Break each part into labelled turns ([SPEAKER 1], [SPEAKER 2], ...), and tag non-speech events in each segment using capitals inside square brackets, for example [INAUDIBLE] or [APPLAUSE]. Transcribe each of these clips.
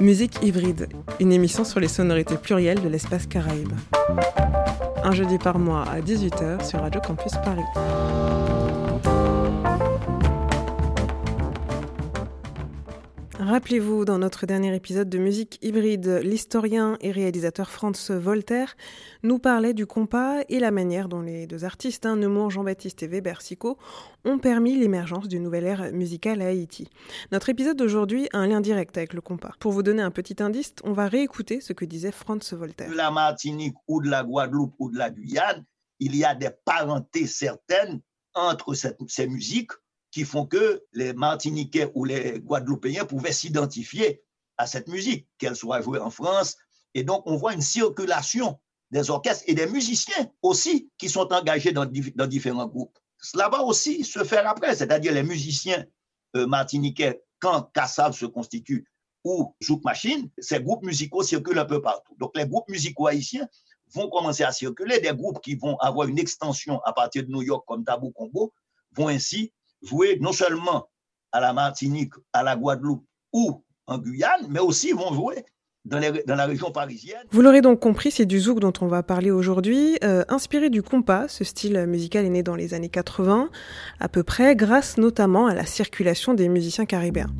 [SPEAKER 1] Musique hybride, une émission sur les sonorités plurielles de l'espace caraïbe. Un jeudi par mois à 18h sur Radio Campus Paris. Rappelez-vous, dans notre dernier épisode de musique hybride, l'historien et réalisateur Franz Voltaire nous parlait du compas et la manière dont les deux artistes, hein, Nemours, Jean-Baptiste et Weber-Sicot, ont permis l'émergence d'une nouvelle ère musicale à Haïti. Notre épisode d'aujourd'hui a un lien direct avec le compas. Pour vous donner un petit indice, on va réécouter ce que disait Franz Voltaire.
[SPEAKER 2] De la Martinique ou de la Guadeloupe ou de la Guyane, il y a des parentés certaines entre ces musiques qui font que les Martiniquais ou les Guadeloupéens pouvaient s'identifier à cette musique, qu'elle soit jouée en France. Et donc, on voit une circulation des orchestres et des musiciens aussi qui sont engagés dans, différents groupes. Cela va aussi se faire après, c'est-à-dire les musiciens euh, martiniquais, quand Kassav se constitue ou Zouk Machine, ces groupes musicaux circulent un peu partout. Donc, les groupes musicaux haïtiens vont commencer à circuler, des groupes qui vont avoir une extension à partir de New York comme Tabou Combo vont ainsi jouer non seulement à la Martinique, à la Guadeloupe ou en Guyane, mais aussi vont jouer dans, la région parisienne.
[SPEAKER 1] Vous l'aurez donc compris, c'est du zouk dont on va parler aujourd'hui. Euh, inspiré du compas, ce style musical est né dans les années 80, à peu près, grâce notamment à la circulation des musiciens caribéens.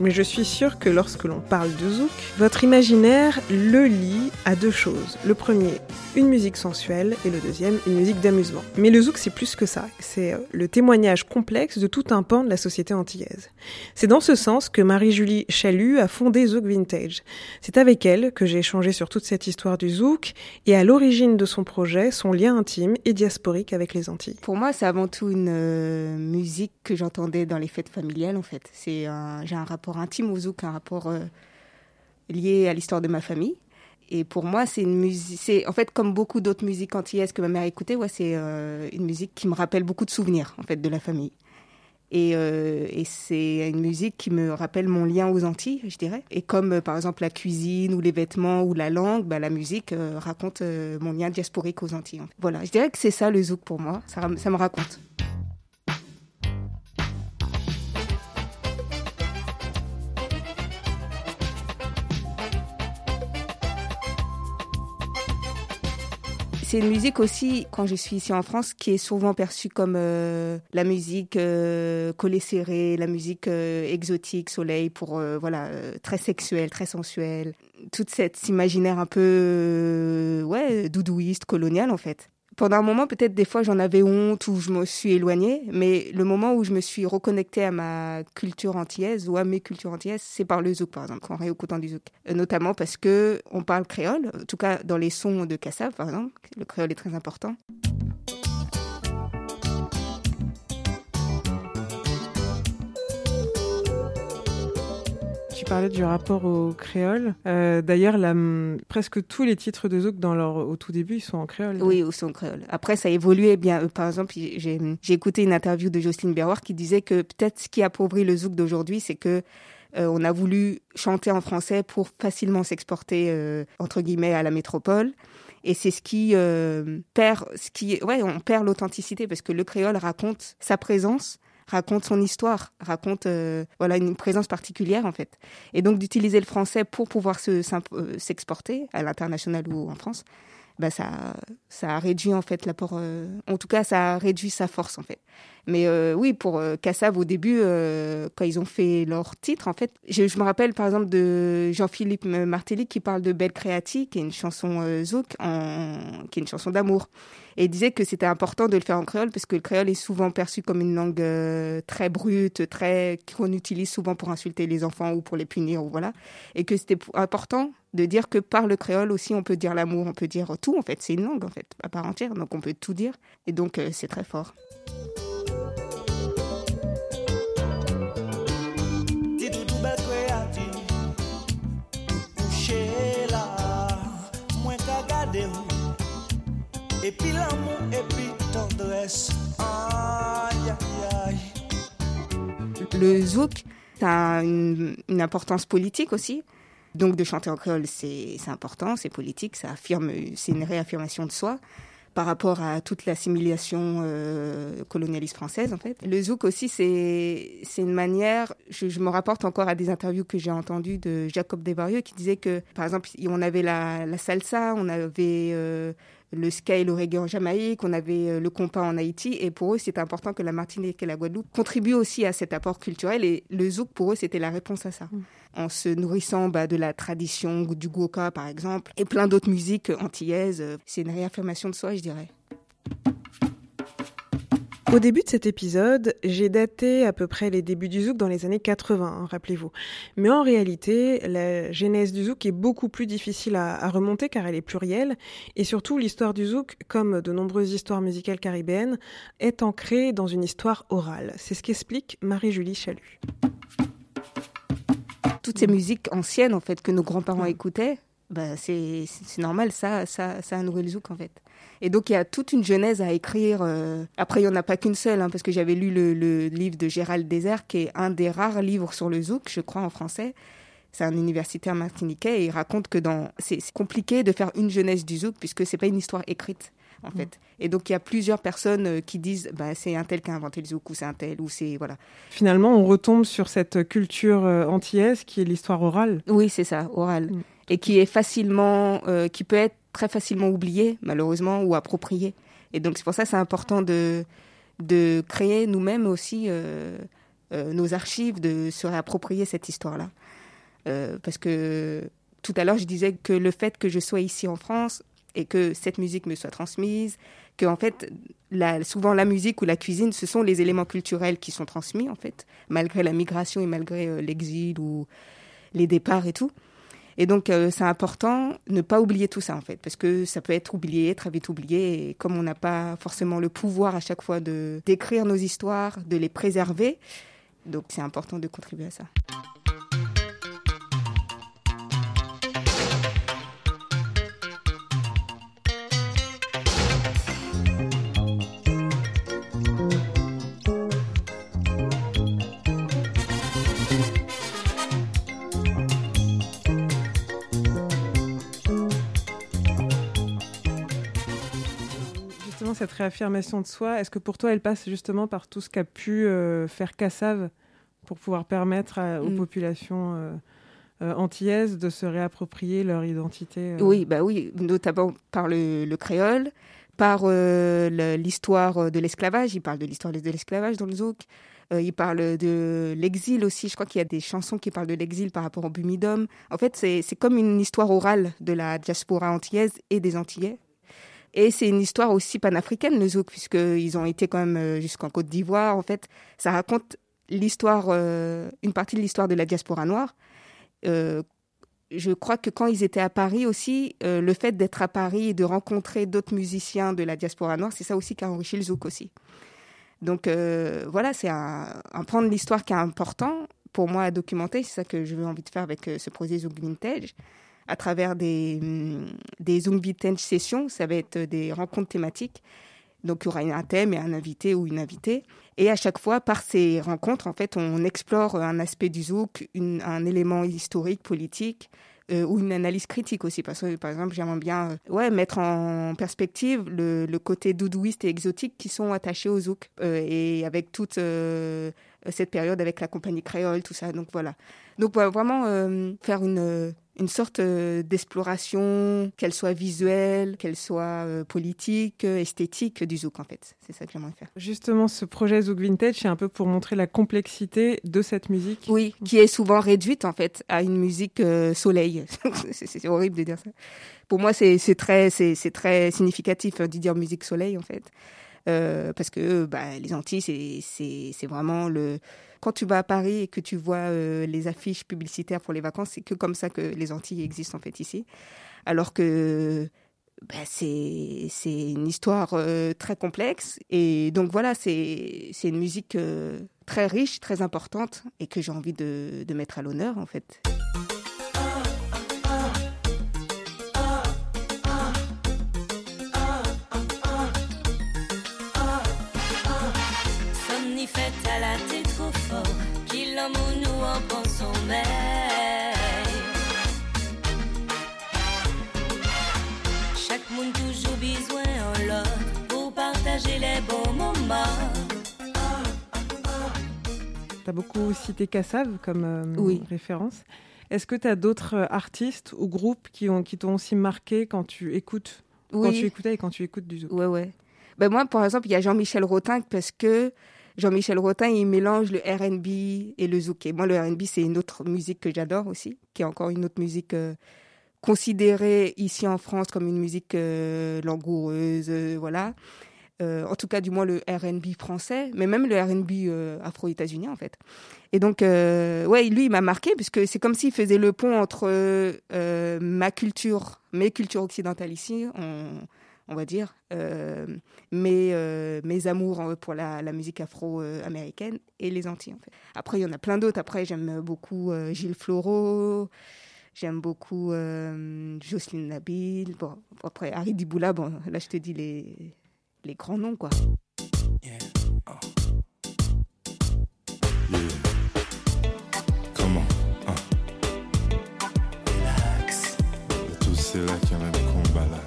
[SPEAKER 1] Mais je suis sûre que lorsque l'on parle de zouk, votre imaginaire le lie à deux choses. Le premier, une musique sensuelle, et le deuxième, une musique d'amusement. Mais le zouk, c'est plus que ça. C'est euh, le témoignage complexe de tout un pan de la société antillaise. C'est dans ce sens que Marie-Julie Chalut a fondé Zouk Vintage. C'est avec elle que j'ai échangé sur toute cette histoire du zouk, et à l'origine de son projet, son lien intime et diasporique avec les Antilles.
[SPEAKER 3] Pour moi, c'est avant tout une euh, musique que j'entendais dans les fêtes familiales, en fait. C'est j'ai un rapport intime au zouk, un rapport euh, lié à l'histoire de ma famille. Et pour moi, c'est une musique, c'est en fait comme beaucoup d'autres musiques antillaises que ma mère écoutait, ouais, c'est euh, une musique qui me rappelle beaucoup de souvenirs en fait de la famille. Et, euh, et c'est une musique qui me rappelle mon lien aux Antilles, je dirais. Et comme par exemple la cuisine ou les vêtements ou la langue, bah, la musique raconte mon lien diasporique aux Antilles. Voilà, je dirais que c'est ça le zouk pour moi. Ça me raconte. C'est une musique aussi, quand je suis ici en France, qui est souvent perçue comme euh, la musique euh, collée serrée, la musique euh, exotique, soleil, pour voilà, très sexuelle, très sensuelle. Toute cette imaginaire un peu ouais, doudouiste, colonial en fait pendant un moment, peut-être des fois, j'en avais honte ou je me suis éloignée, mais le moment où je me suis reconnectée à ma culture antillaise ou à mes cultures antillaises, c'est par le zouk, par exemple, en réécoutant du zouk. Euh, notamment parce que on parle créole, en tout cas dans les sons de Kassav, par exemple, le créole est très important.
[SPEAKER 1] Parlais du rapport au créole. Euh, d'ailleurs, presque tous les titres de Zouk dans leur, au tout début, ils sont en créole.
[SPEAKER 3] Oui, ils sont en créole. Après, ça a évolué. Bien, euh, par exemple, j'ai écouté une interview de Jocelyne Berroir qui disait que peut-être ce qui appauvrit le Zouk d'aujourd'hui, c'est que euh, on a voulu chanter en français pour facilement s'exporter entre guillemets à la métropole et c'est ce qui perd ce qui ouais on perd l'authenticité parce que le créole raconte sa présence raconte son histoire, raconte euh, voilà une présence particulière en fait. Et donc d'utiliser le français pour pouvoir euh, s'exporter à l'international ou en France, bah ça ça a réduit en fait l'apport. Euh, en tout cas, ça a réduit sa force en fait. Mais euh, oui, pour euh, Kassav au début, euh, quand ils ont fait leur titre, en fait, je, me rappelle par exemple de Jean-Philippe Martelly qui parle de Belle Créative, qui est une chanson euh, zouk, qui est une chanson d'amour. Et il disait que c'était important de le faire en créole parce que le créole est souvent perçu comme une langue euh, très brute, très qu'on utilise souvent pour insulter les enfants ou pour les punir ou voilà, et que c'était important de dire que par le créole aussi on peut dire l'amour, on peut dire tout en fait, c'est une langue en fait à part entière, donc on peut tout dire et donc c'est très fort. Le zouk, ça a une, importance politique aussi. Donc de chanter en créole, c'est important, c'est politique, ça affirme, c'est une réaffirmation de soi par rapport à toute l'assimilation euh, colonialiste française en fait. Le zouk aussi c'est une manière, je, me rapporte encore à des interviews que j'ai entendues de Jacob Desvarieux qui disait que par exemple on avait la, la salsa, on avait euh, le ska et le reggae en Jamaïque, on avait euh, le compas en Haïti, et pour eux, c'est important que la Martinique et la Guadeloupe contribuent aussi à cet apport culturel, et le zouk, pour eux, c'était la réponse à ça. Mm. En se nourrissant bah, de la tradition du goka, par exemple, et plein d'autres musiques antillaises, euh, c'est une réaffirmation de soi, je dirais.
[SPEAKER 1] Au début de cet épisode, j'ai daté à peu près les débuts du zouk dans les années 80, hein, rappelez-vous. Mais en réalité, la genèse du zouk est beaucoup plus difficile à, remonter car elle est plurielle. Et surtout, l'histoire du zouk, comme de nombreuses histoires musicales caribéennes, est ancrée dans une histoire orale. C'est ce qu'explique Marie-Julie Chalut.
[SPEAKER 3] Toutes ces musiques anciennes, que nos grands-parents écoutaient, bah, c'est normal, ça, ça, ça a nourri le zouk, en fait. Et donc, il y a toute une genèse à écrire. Euh. Après, il n'y en a pas qu'une seule, hein, parce que j'avais lu le, livre de Gérald Désert, qui est un des rares livres sur le zouk, je crois, en français. C'est un universitaire martiniquais et il raconte que dans c'est compliqué de faire une jeunesse du zouk puisque c'est pas une histoire écrite en mm. fait. Et donc il y a plusieurs personnes euh, qui disent bah, c'est un tel qui a inventé le zouk ou c'est un tel ou c'est voilà.
[SPEAKER 1] Finalement, on retombe sur cette culture euh, antillaise qui est l'histoire orale.
[SPEAKER 3] Oui, c'est ça, orale. Mm. Et qui est facilement qui peut être très facilement oublié, malheureusement, ou approprié. Et donc, c'est pour ça c'est important de, de créer nous-mêmes aussi euh, euh, nos archives, de se réapproprier cette histoire-là. Euh, parce que tout à l'heure, je disais que le fait que je sois ici en France et que cette musique me soit transmise, que en fait, la, souvent la musique ou la cuisine, ce sont les éléments culturels qui sont transmis, en fait, malgré la migration et malgré l'exil ou les départs et tout. Et donc, euh, c'est important ne pas oublier tout ça, en fait, parce que ça peut être oublié, très vite oublié. Et comme on n'a pas forcément le pouvoir à chaque fois de d'écrire nos histoires, de les préserver, donc c'est important de contribuer à ça.
[SPEAKER 1] Cette réaffirmation de soi, est-ce que pour toi, elle passe justement par tout ce qu'a pu euh, faire Cassav pour pouvoir permettre aux mm. populations euh, euh, antillaises de se réapproprier leur identité
[SPEAKER 3] Oui, bah oui, notamment par le, créole, par l'histoire de l'esclavage. Il parle de l'histoire de l'esclavage dans le zouk. il parle de l'exil aussi. Je crois qu'il y a des chansons qui parlent de l'exil par rapport au Bumidum. En fait, c'est comme une histoire orale de la diaspora antillaise et des Antillais. Et c'est une histoire aussi panafricaine, le zouk, puisqu'ils ont été quand même euh, jusqu'en Côte d'Ivoire. En fait, ça raconte l'histoire, euh, une partie de l'histoire de la diaspora noire. Euh, je crois que quand ils étaient à Paris aussi, le fait d'être à Paris et de rencontrer d'autres musiciens de la diaspora noire, c'est ça aussi qui a enrichi le zouk aussi. Donc voilà, c'est un, un de l'histoire qui est important pour moi à documenter. C'est ça que je veux envie de faire avec ce projet Zouk Vintage à travers des, des Zoom Vintage sessions. Ça va être des rencontres thématiques. Donc, il y aura un thème et un invité ou une invitée. Et à chaque fois, par ces rencontres, en fait, on explore un aspect du zouk, un élément historique, politique, euh, ou une analyse critique aussi. Parce que, par exemple, j'aimerais bien euh, ouais, mettre en perspective le, le, côté doudouiste et exotique qui sont attachés au zouk. Euh, et avec toute cette période avec la compagnie créole, tout ça. Donc, voilà. Donc, vraiment faire une une sorte euh, d'exploration, qu'elle soit visuelle, qu'elle soit euh, politique, euh, esthétique du zouk en fait. C'est ça que j'aimerais faire.
[SPEAKER 1] Justement, ce projet Zouk Vintage, c'est un peu pour montrer la complexité de cette musique.
[SPEAKER 3] Oui, qui est souvent réduite en fait à une musique soleil. [LAUGHS] c'est horrible de dire ça. Pour moi, c'est très, c'est très significatif hein, de dire musique soleil en fait. Parce que bah, les Antilles, c'est vraiment le, quand tu vas à Paris et que tu vois euh, les affiches publicitaires pour les vacances, c'est que comme ça que les Antilles existent en fait ici. Alors que bah, c'est une histoire euh, très complexe. Et donc voilà, c'est une musique euh, très riche, très importante et que j'ai envie de mettre à l'honneur en fait.
[SPEAKER 4] Chaque monde toujours besoin en l'autre pour partager les bons moments.
[SPEAKER 1] Tu as beaucoup cité Kassav comme euh, référence. Est-ce que tu as d'autres euh, artistes ou groupes qui, ont, qui t'ont aussi marqué quand tu écoutes Quand tu écoutais et quand tu écoutes du zouk
[SPEAKER 3] Ouais, ouais. Ben moi, par exemple, il y a Jean-Michel Rotin parce que Jean-Michel Rotin, il mélange le R&B et le zouk. Et moi, le R&B, c'est une autre musique que j'adore aussi, qui est encore une autre musique euh, considérée ici en France comme une musique euh, langoureuse, euh, voilà. en tout cas, du moins le R&B français, mais même le R&B afro-états-unien en fait. Et donc, ouais, lui, il m'a marqué puisque c'est comme s'il faisait le pont entre ma culture, mes cultures occidentales ici, on va dire, euh, mes, euh, mes amours pour la, la musique afro-américaine et les Antilles. En fait. Après, il y en a plein d'autres. Après, j'aime beaucoup euh, Gilles Floro, j'aime beaucoup Jocelyne Nabil. Bon, après, Harry Diboula, bon, là, je te dis les, les grands noms, quoi.
[SPEAKER 5] Comment ah. Relax. Tous ceux-là qui ont même combat là.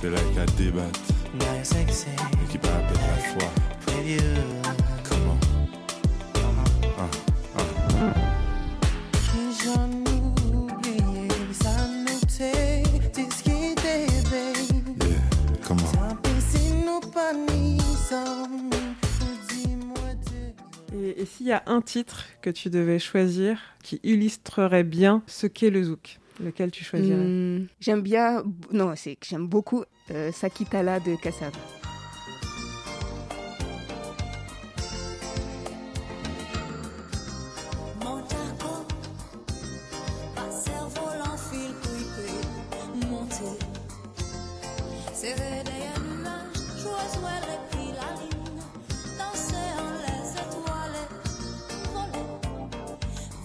[SPEAKER 5] C'est là qu'à débattre. Et qui parle perdre la foi.
[SPEAKER 1] Et, s'il y a un titre que tu devais choisir qui illustrerait bien ce qu'est le zouk Lequel tu choisirais?
[SPEAKER 3] Hmm, J'aime bien, non, c'est que j'aime beaucoup euh, Sakitala de Kassav.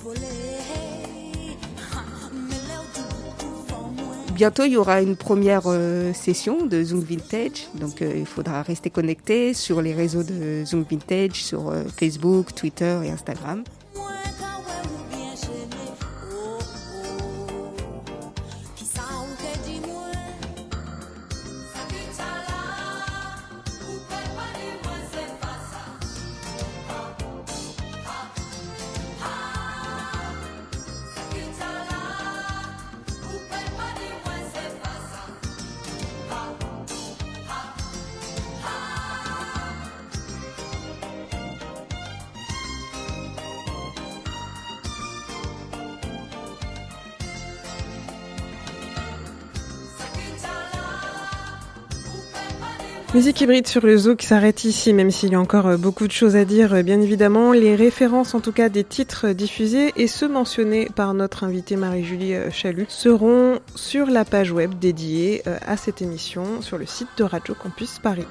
[SPEAKER 3] [LAUGHS] Bientôt, il y aura une première euh, session de Zoom Vintage. Donc, euh, il faudra rester connecté sur les réseaux de Zoom Vintage, sur euh, Facebook, Twitter et Instagram.
[SPEAKER 1] Musique hybride sur le zouk s'arrête ici, même s'il y a encore euh, beaucoup de choses à dire, euh, bien évidemment. Les références, en tout cas des titres diffusés et ceux mentionnés par notre invitée Marie-Julie euh, Chalut, seront sur la page web dédiée euh, à cette émission sur le site de Radio Campus Paris.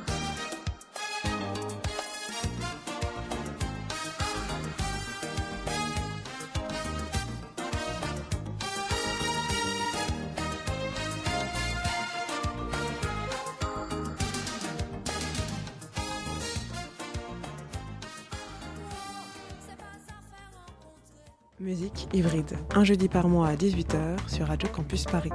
[SPEAKER 1] Musique hybride, un jeudi par mois à 18h sur Radio Campus Paris.